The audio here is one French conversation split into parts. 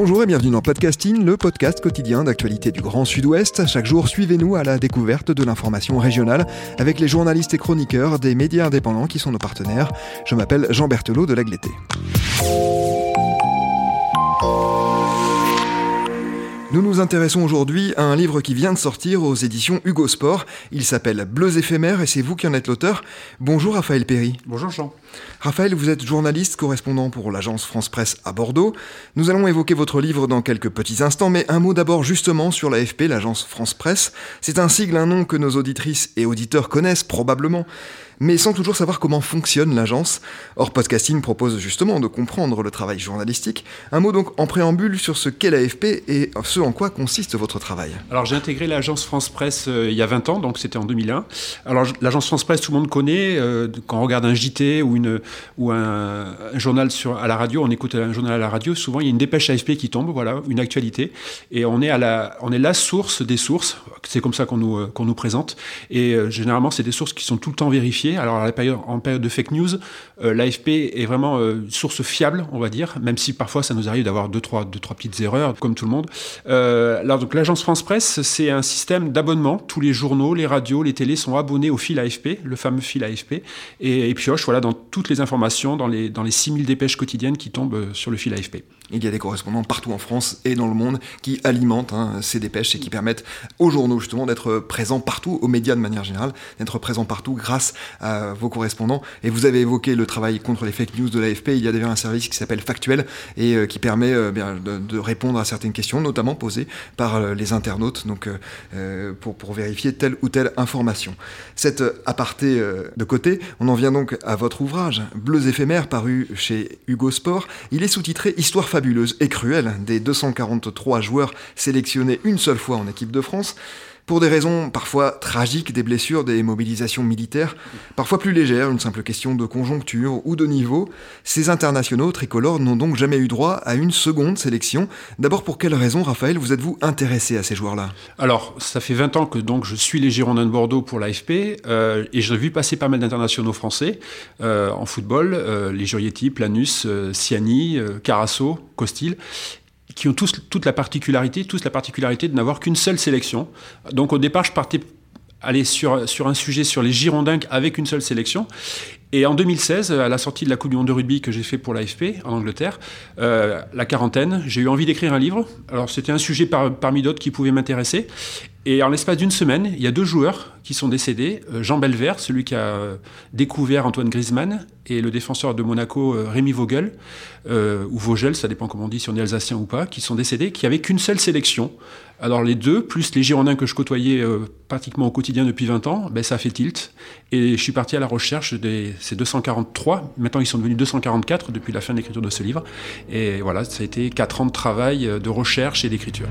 Bonjour et bienvenue dans Podcasting, le podcast quotidien d'actualité du Grand Sud-Ouest. Chaque jour, suivez-nous à la découverte de l'information régionale avec les journalistes et chroniqueurs des médias indépendants qui sont nos partenaires. Je m'appelle Jean Berthelot de l'Agleté. Nous nous intéressons aujourd'hui à un livre qui vient de sortir aux éditions Hugo Sport. Il s'appelle Bleus éphémères et c'est vous qui en êtes l'auteur. Bonjour Raphaël Perry. Bonjour Jean. Raphaël, vous êtes journaliste correspondant pour l'agence France Presse à Bordeaux. Nous allons évoquer votre livre dans quelques petits instants, mais un mot d'abord justement sur l'AFP, l'agence France Presse. C'est un sigle, un nom que nos auditrices et auditeurs connaissent probablement mais sans toujours savoir comment fonctionne l'agence. Or, Podcasting propose justement de comprendre le travail journalistique. Un mot donc en préambule sur ce qu'est l'AFP et ce en quoi consiste votre travail. Alors, j'ai intégré l'agence France Presse euh, il y a 20 ans, donc c'était en 2001. Alors, l'agence France Presse, tout le monde connaît. Euh, quand on regarde un JT ou, une, ou un, journal sur, à la radio, on écoute un journal à la radio, souvent il y a une dépêche AFP qui tombe, voilà, une actualité. Et on est, à la, on est la source des sources. C'est comme ça qu'on nous, euh, qu'on nous présente. Et généralement, c'est des sources qui sont tout le temps vérifiées alors, en période de fake news, euh, l'AFP est vraiment euh, source fiable, on va dire, même si parfois ça nous arrive d'avoir deux trois, deux, trois petites erreurs, comme tout le monde. Euh, alors, donc, l'agence France Presse, c'est un système d'abonnement. Tous les journaux, les radios, les télés sont abonnés au fil AFP, le fameux fil AFP, et, et piochent voilà, dans toutes les informations, dans les, dans les 6000 dépêches quotidiennes qui tombent sur le fil AFP. Il y a des correspondants partout en France et dans le monde qui alimentent hein, ces dépêches et qui permettent aux journaux justement d'être présents partout, aux médias de manière générale, d'être présents partout grâce à vos correspondants. Et vous avez évoqué le travail contre les fake news de l'AFP. Il y a d'ailleurs un service qui s'appelle Factuel et euh, qui permet euh, de, répondre à certaines questions, notamment posées par euh, les internautes, donc pour, pour, vérifier telle ou telle information. Cette aparté de côté, on en vient donc à votre ouvrage, Bleus éphémères, paru chez Hugo Sport. Il est sous-titré Histoire fabuleuse et cruelle des 243 joueurs sélectionnés une seule fois en équipe de France pour des raisons parfois tragiques, des blessures, des mobilisations militaires, parfois plus légères, une simple question de conjoncture ou de niveau, ces internationaux tricolores n'ont donc jamais eu droit à une seconde sélection. D'abord, pour quelles raisons, Raphaël, vous êtes-vous intéressé à ces joueurs-là? Alors, ça fait 20 ans que donc je suis les Girondins de Bordeaux pour l'AFP euh, et j'ai vu passer pas mal d'internationaux français euh, en football, euh, les Jurietti, Planus, Siani, Carasso, Costil qui ont tous toute la particularité, tous la particularité de n'avoir qu'une seule sélection. Donc au départ, je partais aller sur, sur un sujet sur les Girondins avec une seule sélection. Et en 2016, à la sortie de la Coupe du Monde de rugby que j'ai fait pour l'AFP en Angleterre, euh, la quarantaine, j'ai eu envie d'écrire un livre. Alors c'était un sujet parmi d'autres qui pouvait m'intéresser. Et en l'espace d'une semaine, il y a deux joueurs qui sont décédés. Euh, Jean Belvert, celui qui a euh, découvert Antoine Griezmann, et le défenseur de Monaco, Rémi Vogel, ou Vogel, ça dépend comment on dit, si on est alsacien ou pas, qui sont décédés, qui n'avaient qu'une seule sélection. Alors les deux, plus les Girondins que je côtoyais pratiquement au quotidien depuis 20 ans, ben, ça fait tilt. Et je suis parti à la recherche des ces 243. Maintenant, ils sont devenus 244 depuis la fin de l'écriture de ce livre. Et voilà, ça a été 4 ans de travail, de recherche et d'écriture.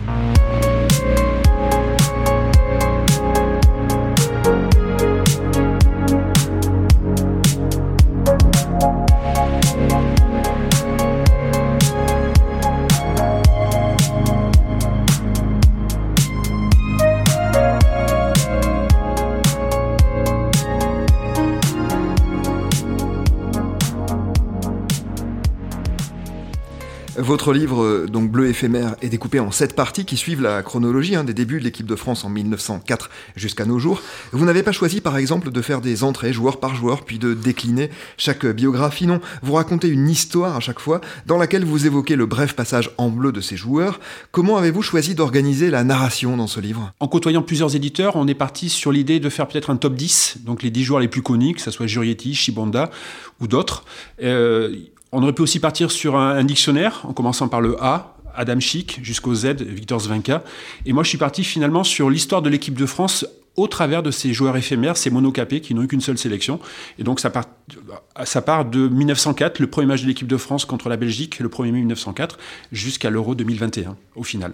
Votre livre, euh, donc Bleu éphémère, est découpé en sept parties qui suivent la chronologie hein, des débuts de l'équipe de France en 1904 jusqu'à nos jours. Vous n'avez pas choisi, par exemple, de faire des entrées joueur par joueur, puis de décliner chaque biographie. Non, vous racontez une histoire à chaque fois dans laquelle vous évoquez le bref passage en bleu de ces joueurs. Comment avez-vous choisi d'organiser la narration dans ce livre? En côtoyant plusieurs éditeurs, on est parti sur l'idée de faire peut-être un top 10, donc les 10 joueurs les plus connus, que ce soit Jurietti, Shibanda ou d'autres. Euh, on aurait pu aussi partir sur un, dictionnaire, en commençant par le A, Adam Schick, jusqu'au Z, Victor Zvenka. Et moi, je suis parti finalement sur l'histoire de l'équipe de France au travers de ces joueurs éphémères, ces monocapés qui n'ont eu qu'une seule sélection. Et donc ça part, ça part de 1904, le premier match de l'équipe de France contre la Belgique, le 1er mai 1904, jusqu'à l'Euro 2021, au final.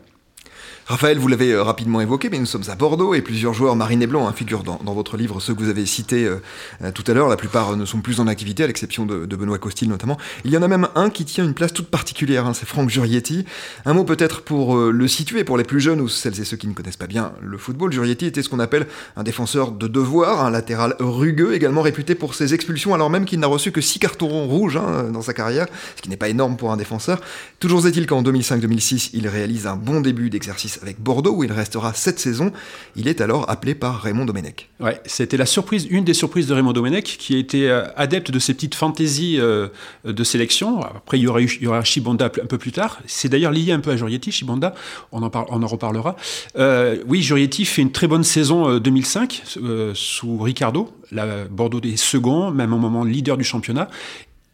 Raphaël, vous l'avez euh, rapidement évoqué, mais nous sommes à Bordeaux et plusieurs joueurs marine et blanc hein, figurent dans, votre livre, ceux que vous avez cités euh, euh, tout à l'heure. La plupart ne sont plus en activité, à l'exception de, Benoît Costil notamment. Il y en a même un qui tient une place toute particulière, hein, c'est Franck Jurietti. Un mot peut-être pour le situer pour les plus jeunes ou celles et ceux qui ne connaissent pas bien le football. Jurietti était ce qu'on appelle un défenseur de devoir, un latéral rugueux, également réputé pour ses expulsions, alors même qu'il n'a reçu que 6 cartons rouges hein, dans sa carrière, ce qui n'est pas énorme pour un défenseur. Toujours est-il qu'en 2005-2006, il réalise un bon début d'exercice avec Bordeaux, où il restera cette saison. Il est alors appelé par Raymond Domenech. Ouais, c'était la surprise, une des surprises de Raymond Domenech, qui était euh, adepte de ces petites fantaisies euh, de sélection. Après, il y aura, eu, il un peu plus tard. C'est d'ailleurs lié un peu à Jurietti, Chibonda. On en, reparlera. Euh, oui, Jurietti fait une très bonne saison 2005 sous Ricardo. Bordeaux est second, même au moment leader du championnat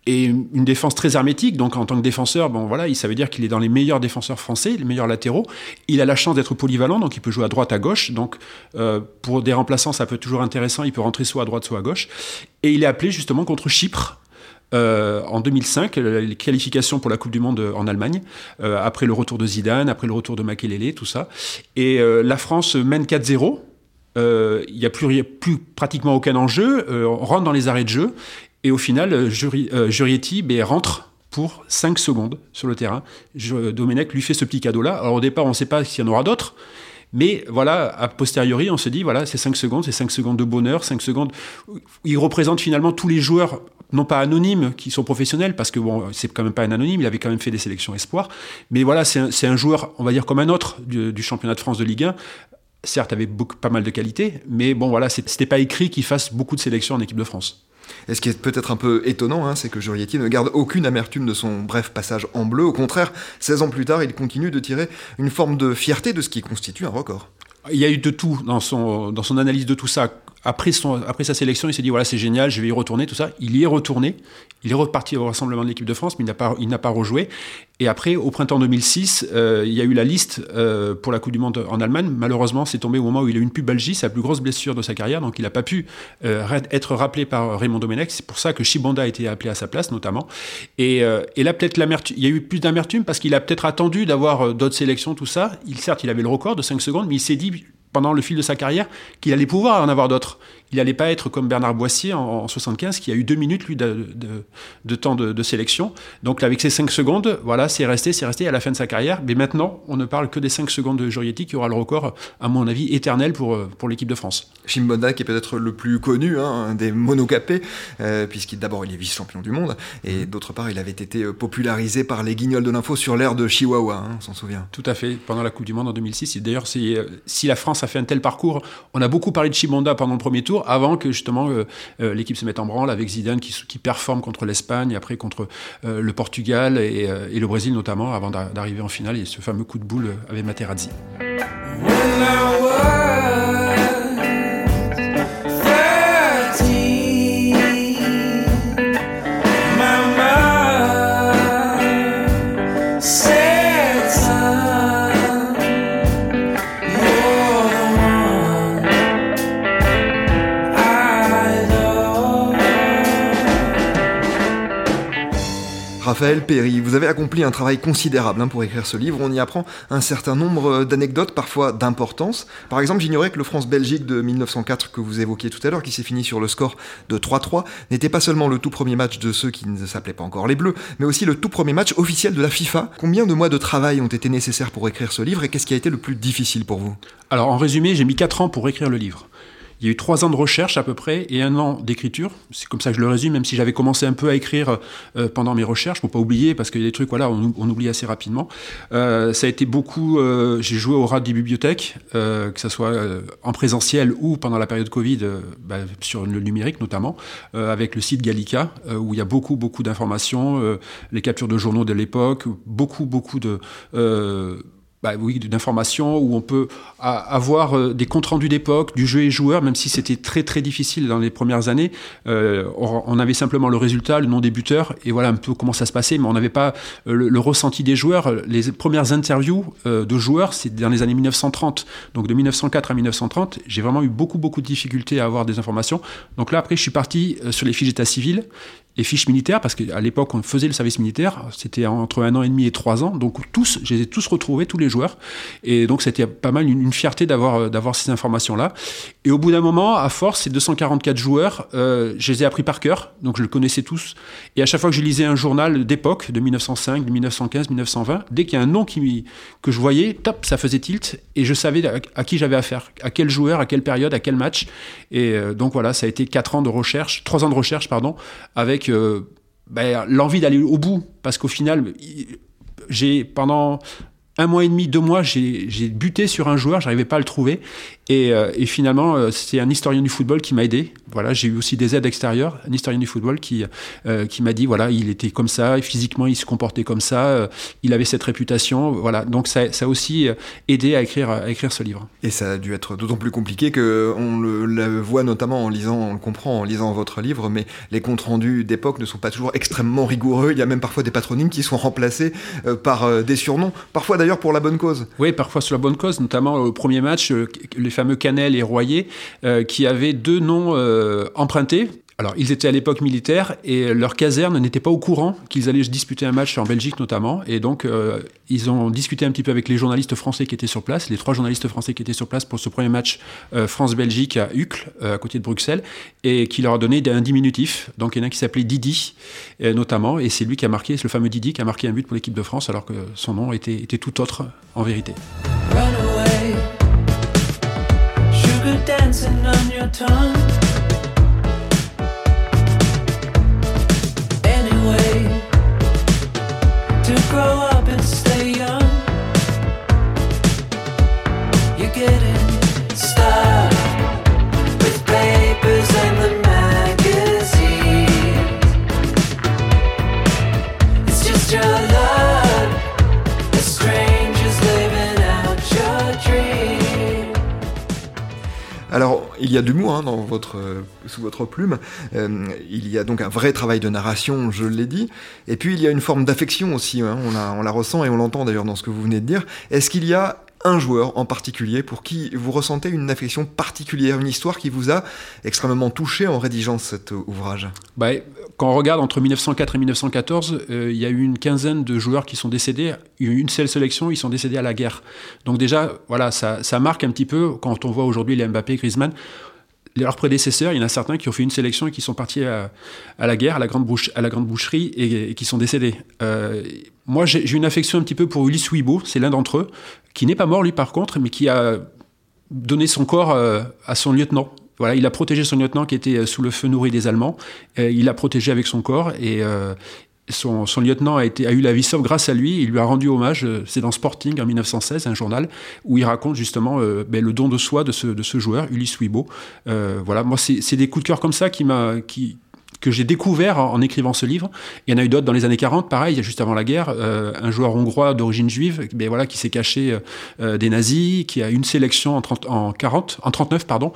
et une défense très hermétique. Donc, en tant que défenseur, bon, voilà, ça veut dire qu'il est dans les meilleurs défenseurs français, les meilleurs latéraux. Il a la chance d'être polyvalent, donc il peut jouer à droite, à gauche. Donc, euh, pour des remplaçants, ça peut être toujours intéressant. Il peut rentrer soit à droite, soit à gauche. Et il est appelé justement contre Chypre. Euh, en 2005, les qualifications pour la Coupe du Monde en Allemagne, euh, après le retour de Zidane, après le retour de Makelele, tout ça. Et la France mène 4-0, il n'y a plus, pratiquement aucun enjeu, on rentre dans les arrêts de jeu, et au final, euh, euh, Jurietti ben, rentre pour 5 secondes sur le terrain. Domenech lui fait ce petit cadeau-là. Alors au départ, on ne sait pas s'il y en aura d'autres. Mais voilà, a posteriori, on se dit, voilà, c'est 5 secondes, c'est 5 secondes de bonheur, 5 secondes. Il représente finalement tous les joueurs, non pas anonymes, qui sont professionnels, parce que bon, c'est quand même pas un anonyme, il avait quand même fait des sélections espoirs. Mais voilà, c'est un, joueur, on va dire, comme un autre du, championnat de France de Ligue 1, certes beaucoup, pas mal de qualité, mais bon voilà, c'était pas écrit qu'il fasse beaucoup de sélections en équipe de France. Et ce qui est peut-être un peu étonnant, hein, c'est que Jurietti ne garde aucune amertume de son bref passage en bleu. Au contraire, 16 ans plus tard, il continue de tirer une forme de fierté de ce qui constitue un record. Il y a eu de tout dans son, dans son analyse de tout ça après, son, après sa sélection, il s'est dit voilà, c'est génial, je vais y retourner, tout ça. Il y est retourné. Il est reparti au rassemblement de l'équipe de France, mais il n'a pas, rejoué. Et après, au printemps 2006, euh, il y a eu la liste euh, pour la Coupe du Monde en Allemagne. Malheureusement, c'est tombé au moment où il a eu une pubalgie, sa plus grosse blessure de sa carrière, donc il n'a pas pu euh, être rappelé par Raymond Domenech. C'est pour ça que Chibonda a été appelé à sa place, notamment. Et, là, peut-être il y a eu plus d'amertume parce qu'il a peut-être attendu d'avoir d'autres sélections, tout ça. Il, certes, il avait le record de 5 secondes, mais il s'est dit pendant le fil de sa carrière qu'il allait pouvoir en avoir d'autres. Il n'allait pas être comme Bernard Boissier en, 75 qui a eu deux minutes lui de, de, temps de, sélection. Donc avec ces cinq secondes, voilà, c'est resté, c'est resté à la fin de sa carrière. Mais maintenant, on ne parle que des cinq secondes de Jurietti qui aura le record, à mon avis, éternel pour, pour l'équipe de France. Chimbonda qui est peut-être le plus connu hein, des monocapés, euh, puisqu'il d'abord il est vice-champion du monde et d'autre part il avait été euh, popularisé par les guignols de l'info sur l'ère de Chihuahua, hein, on s'en souvient. Tout à fait, pendant la Coupe du Monde en 2006. D'ailleurs, euh, si la France a fait un tel parcours, on a beaucoup parlé de Chimbonda pendant le premier tour avant que justement euh, euh, l'équipe se mette en branle avec Zidane qui, performe contre l'Espagne, après contre euh, le Portugal et, et, le Brésil notamment, avant d'arriver en finale et ce fameux coup de boule avec Materazzi. Raphaël Perry, vous avez accompli un travail considérable hein, pour écrire ce livre. On y apprend un certain nombre d'anecdotes, parfois d'importance. Par exemple, j'ignorais que le France-Belgique de 1904 que vous évoquiez tout à l'heure, qui s'est fini sur le score de 3-3, n'était pas seulement le tout premier match de ceux qui ne s'appelaient pas encore les Bleus, mais aussi le tout premier match officiel de la FIFA. Combien de mois de travail ont été nécessaires pour écrire ce livre et qu'est-ce qui a été le plus difficile pour vous? Alors, en résumé, j'ai mis 4 ans pour écrire le livre. Il y a eu trois ans de recherche à peu près et un an d'écriture. C'est comme ça que je le résume, même si j'avais commencé un peu à écrire euh, pendant mes recherches, pour pas oublier, parce qu'il y a des trucs, voilà, on, oublie assez rapidement. Euh, ça a été beaucoup. Euh, j'ai joué au rat des bibliothèques, que ce soit en présentiel ou pendant la période Covid, bah, sur le numérique notamment, avec le site Gallica, où il y a beaucoup, beaucoup d'informations, les captures de journaux de l'époque, beaucoup, beaucoup de bah oui, d'informations où on peut avoir euh, des comptes rendus d'époque, du jeu et joueur, même si c'était très très difficile dans les premières années. Euh, on avait simplement le résultat, le nom des buteurs, et voilà un peu comment ça se passait, mais on n'avait pas euh, le, ressenti des joueurs. Les premières interviews de joueurs, c'est dans les années 1930. Donc de 1904 à 1930, j'ai vraiment eu beaucoup beaucoup de difficultés à avoir des informations. Donc là après, je suis parti sur les fiches d'état civil et fiche militaire, parce qu'à l'époque, on faisait le service militaire, c'était entre un an et demi et trois ans, donc tous, je les ai tous retrouvés, tous les joueurs, et donc c'était pas mal une, fierté euh, d'avoir ces informations-là. Et au bout d'un moment, à force, ces 244 joueurs, euh, je les ai appris par cœur, donc je le connaissais tous, et à chaque fois que je lisais un journal d'époque, de 1905, de 1915, 1920, dès qu'il y a un nom que je voyais, top, ça faisait tilt, et je savais à, qui j'avais affaire, à quel joueur, à quelle période, à quel match, et euh, donc voilà, ça a été quatre ans de recherche, trois ans de recherche, pardon, avec ben, l'envie d'aller au bout, parce qu'au final, j'ai pendant un mois et demi, deux mois, j'ai buté sur un joueur, j'arrivais pas à le trouver. Et, euh, finalement, euh, c'est un historien du football qui m'a aidé. Voilà, j'ai eu aussi des aides extérieures, un historien du football qui, euh, qui m'a dit voilà, il était comme ça, physiquement, il se comportait comme ça, il avait cette réputation. Voilà, donc ça, ça a aussi aidé à écrire, à écrire ce livre. Et ça a dû être d'autant plus compliqué que on le, voit notamment en lisant, on le comprend en lisant votre livre, mais les comptes rendus d'époque ne sont pas toujours extrêmement rigoureux. Il y a même parfois des patronymes qui sont remplacés par des surnoms, parfois d'ailleurs pour la bonne cause. Oui, parfois sur la bonne cause, notamment au premier match, les fameux Canel et Royer, euh, qui avaient deux noms euh, empruntés. Alors, ils étaient à l'époque militaire et leur caserne n'était pas au courant qu'ils allaient disputer un match en Belgique notamment. Et donc, ils ont discuté un petit peu avec les journalistes français qui étaient sur place, les trois journalistes français qui étaient sur place pour ce premier match France-Belgique à Uccle, à côté de Bruxelles, et qui leur a donné un diminutif. Donc, il y en a un qui s'appelait Didi, notamment, et c'est lui qui a marqué, c'est le fameux Didi qui a marqué un but pour l'équipe de France, alors que son nom était, était tout autre en vérité. Dancing on your tongue. Anyway, to grow up Alors, il y a de l'humour hein, dans votre, euh, sous votre plume. Euh, il y a donc un vrai travail de narration, je l'ai dit. Et puis, il y a une forme d'affection aussi. Hein. on, la, on la ressent et on l'entend d'ailleurs dans ce que vous venez de dire. Est-ce qu'il y a un joueur en particulier pour qui vous ressentez une affection particulière, une histoire qui vous a extrêmement touché en rédigeant cet ouvrage bah, Quand on regarde entre 1904 et 1914, euh, il y a eu une quinzaine de joueurs qui sont décédés. Une seule sélection, ils sont décédés à la guerre. Donc déjà, voilà, ça, ça marque un petit peu quand on voit aujourd'hui les Mbappé, Griezmann leurs prédécesseurs, il y en a certains qui ont fait une sélection et qui sont partis à, la guerre, à la grande, bouche, à la grande boucherie et, qui sont décédés. Euh, moi, j'ai une affection un petit peu pour Ulysse Wibo, c'est l'un d'entre eux, qui n'est pas mort lui par contre, mais qui a donné son corps euh, à son lieutenant. Voilà, il a protégé son lieutenant qui était euh, sous le feu nourri des Allemands. il l'a protégé avec son corps et, son, lieutenant a, eu la vie sauve grâce à lui. Il lui a rendu hommage. Euh, c'est dans Sporting en 1916, un journal, où il raconte justement euh, ben, le don de soi de ce, joueur, Ulysse Wibo. Euh, voilà, moi, c'est des coups de cœur comme ça qui m'a. Que j'ai découvert en, écrivant ce livre. Il y en a eu d'autres dans les années 40, pareil, juste avant la guerre, un joueur hongrois d'origine juive, ben voilà, qui s'est caché des nazis, qui a une sélection en, 30, en 40, en 39, pardon,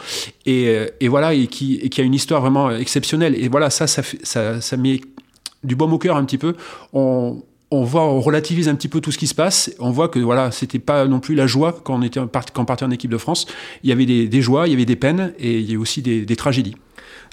et, et voilà, et qui, et qui, a une histoire vraiment exceptionnelle. Et voilà, ça, ça, ça, ça met du baume au cœur un petit peu. On, on voit, on relativise un petit peu tout ce qui se passe. On voit que voilà, c'était pas non plus la joie quand on était quand on partait en équipe de France. Il y avait des, joies, il y avait des peines et il y a aussi des tragédies.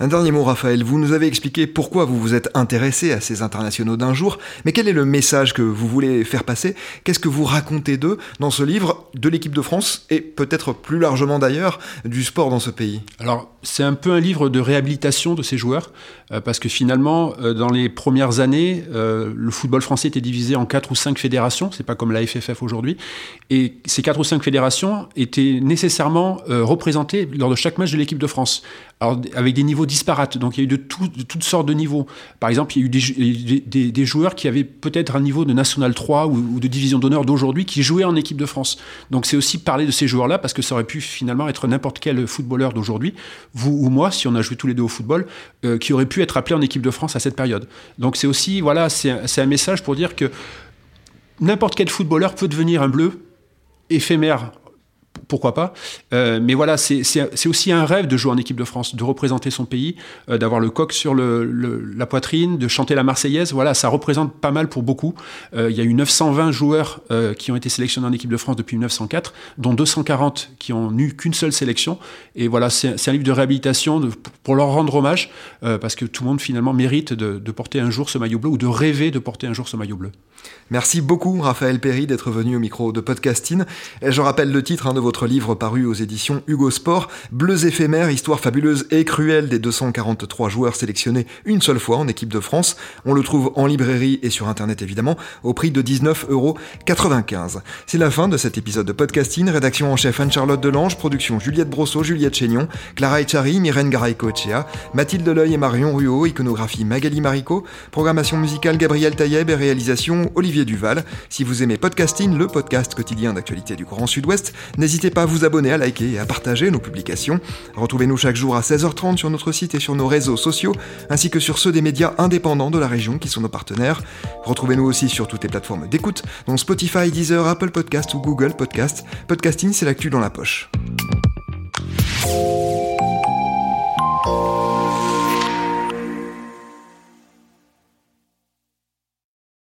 Un dernier mot, Raphaël. Vous nous avez expliqué pourquoi vous vous êtes intéressé à ces internationaux d'un jour, mais quel est le message que vous voulez faire passer? Qu'est-ce que vous racontez d'eux dans ce livre de l'équipe de France et peut-être plus largement d'ailleurs du sport dans ce pays? Alors, c'est un peu un livre de réhabilitation de ces joueurs, euh, parce que finalement, euh, dans les premières années, euh, le football français était divisé en quatre ou cinq fédérations, c'est pas comme la FFF aujourd'hui, et ces quatre ou cinq fédérations étaient nécessairement représentées lors de chaque match de l'équipe de France, alors avec des niveaux disparates. Donc il y a eu de, toutes sortes de niveaux. Par exemple, il y a eu des, joueurs qui avaient peut-être un niveau de National 3 ou, de Division d'honneur d'aujourd'hui qui jouaient en équipe de France. Donc c'est aussi parler de ces joueurs-là parce que ça aurait pu finalement être n'importe quel footballeur d'aujourd'hui, vous ou moi, si on a joué tous les deux au football, euh, qui aurait pu être appelé en équipe de France à cette période. Donc c'est aussi, voilà, c'est un, un message pour dire que n'importe quel footballeur peut devenir un bleu éphémère pourquoi pas. Euh, mais voilà, c'est aussi un rêve de jouer en équipe de France, de représenter son pays, euh, d'avoir le coq sur la poitrine, de chanter la Marseillaise. Voilà, ça représente pas mal pour beaucoup. Euh, il y a eu 920 joueurs qui ont été sélectionnés en équipe de France depuis 1904, dont 240 qui ont eu qu'une seule sélection. Et voilà, c'est un livre de réhabilitation pour leur rendre hommage, parce que tout le monde finalement mérite de, de porter un jour ce maillot bleu ou de rêver de porter un jour ce maillot bleu. Merci beaucoup Raphaël Perry d'être venu au micro de Podcasting. Et je rappelle le titre hein, de votre livre paru aux éditions Hugo Sport, Bleus éphémères, histoire fabuleuse et cruelle des 243 joueurs sélectionnés une seule fois en équipe de France. On le trouve en librairie et sur internet évidemment au prix de 19,95€. C'est la fin de cet épisode de Podcasting. Rédaction en chef Anne-Charlotte Delange, production Juliette Brosseau, Juliette Chénion, Clara Echari, Myrène Garay-Coechea, Mathilde Leuil et Marion Ruot, iconographie Magali Marico, programmation musicale Gabriel Taïeb et réalisation Olivier Duval. Si vous aimez Podcasting, le podcast quotidien d'actualité du Grand Sud-Ouest, n'hésitez pas à vous abonner, à liker et à partager nos publications. Retrouvez-nous chaque jour à 16h30 sur notre site et sur nos réseaux sociaux, ainsi que sur ceux des médias indépendants de la région qui sont nos partenaires. Retrouvez-nous aussi sur toutes les plateformes d'écoute, dont Spotify, Deezer, Apple Podcast ou Google Podcast. Podcasting, c'est l'actu dans la poche.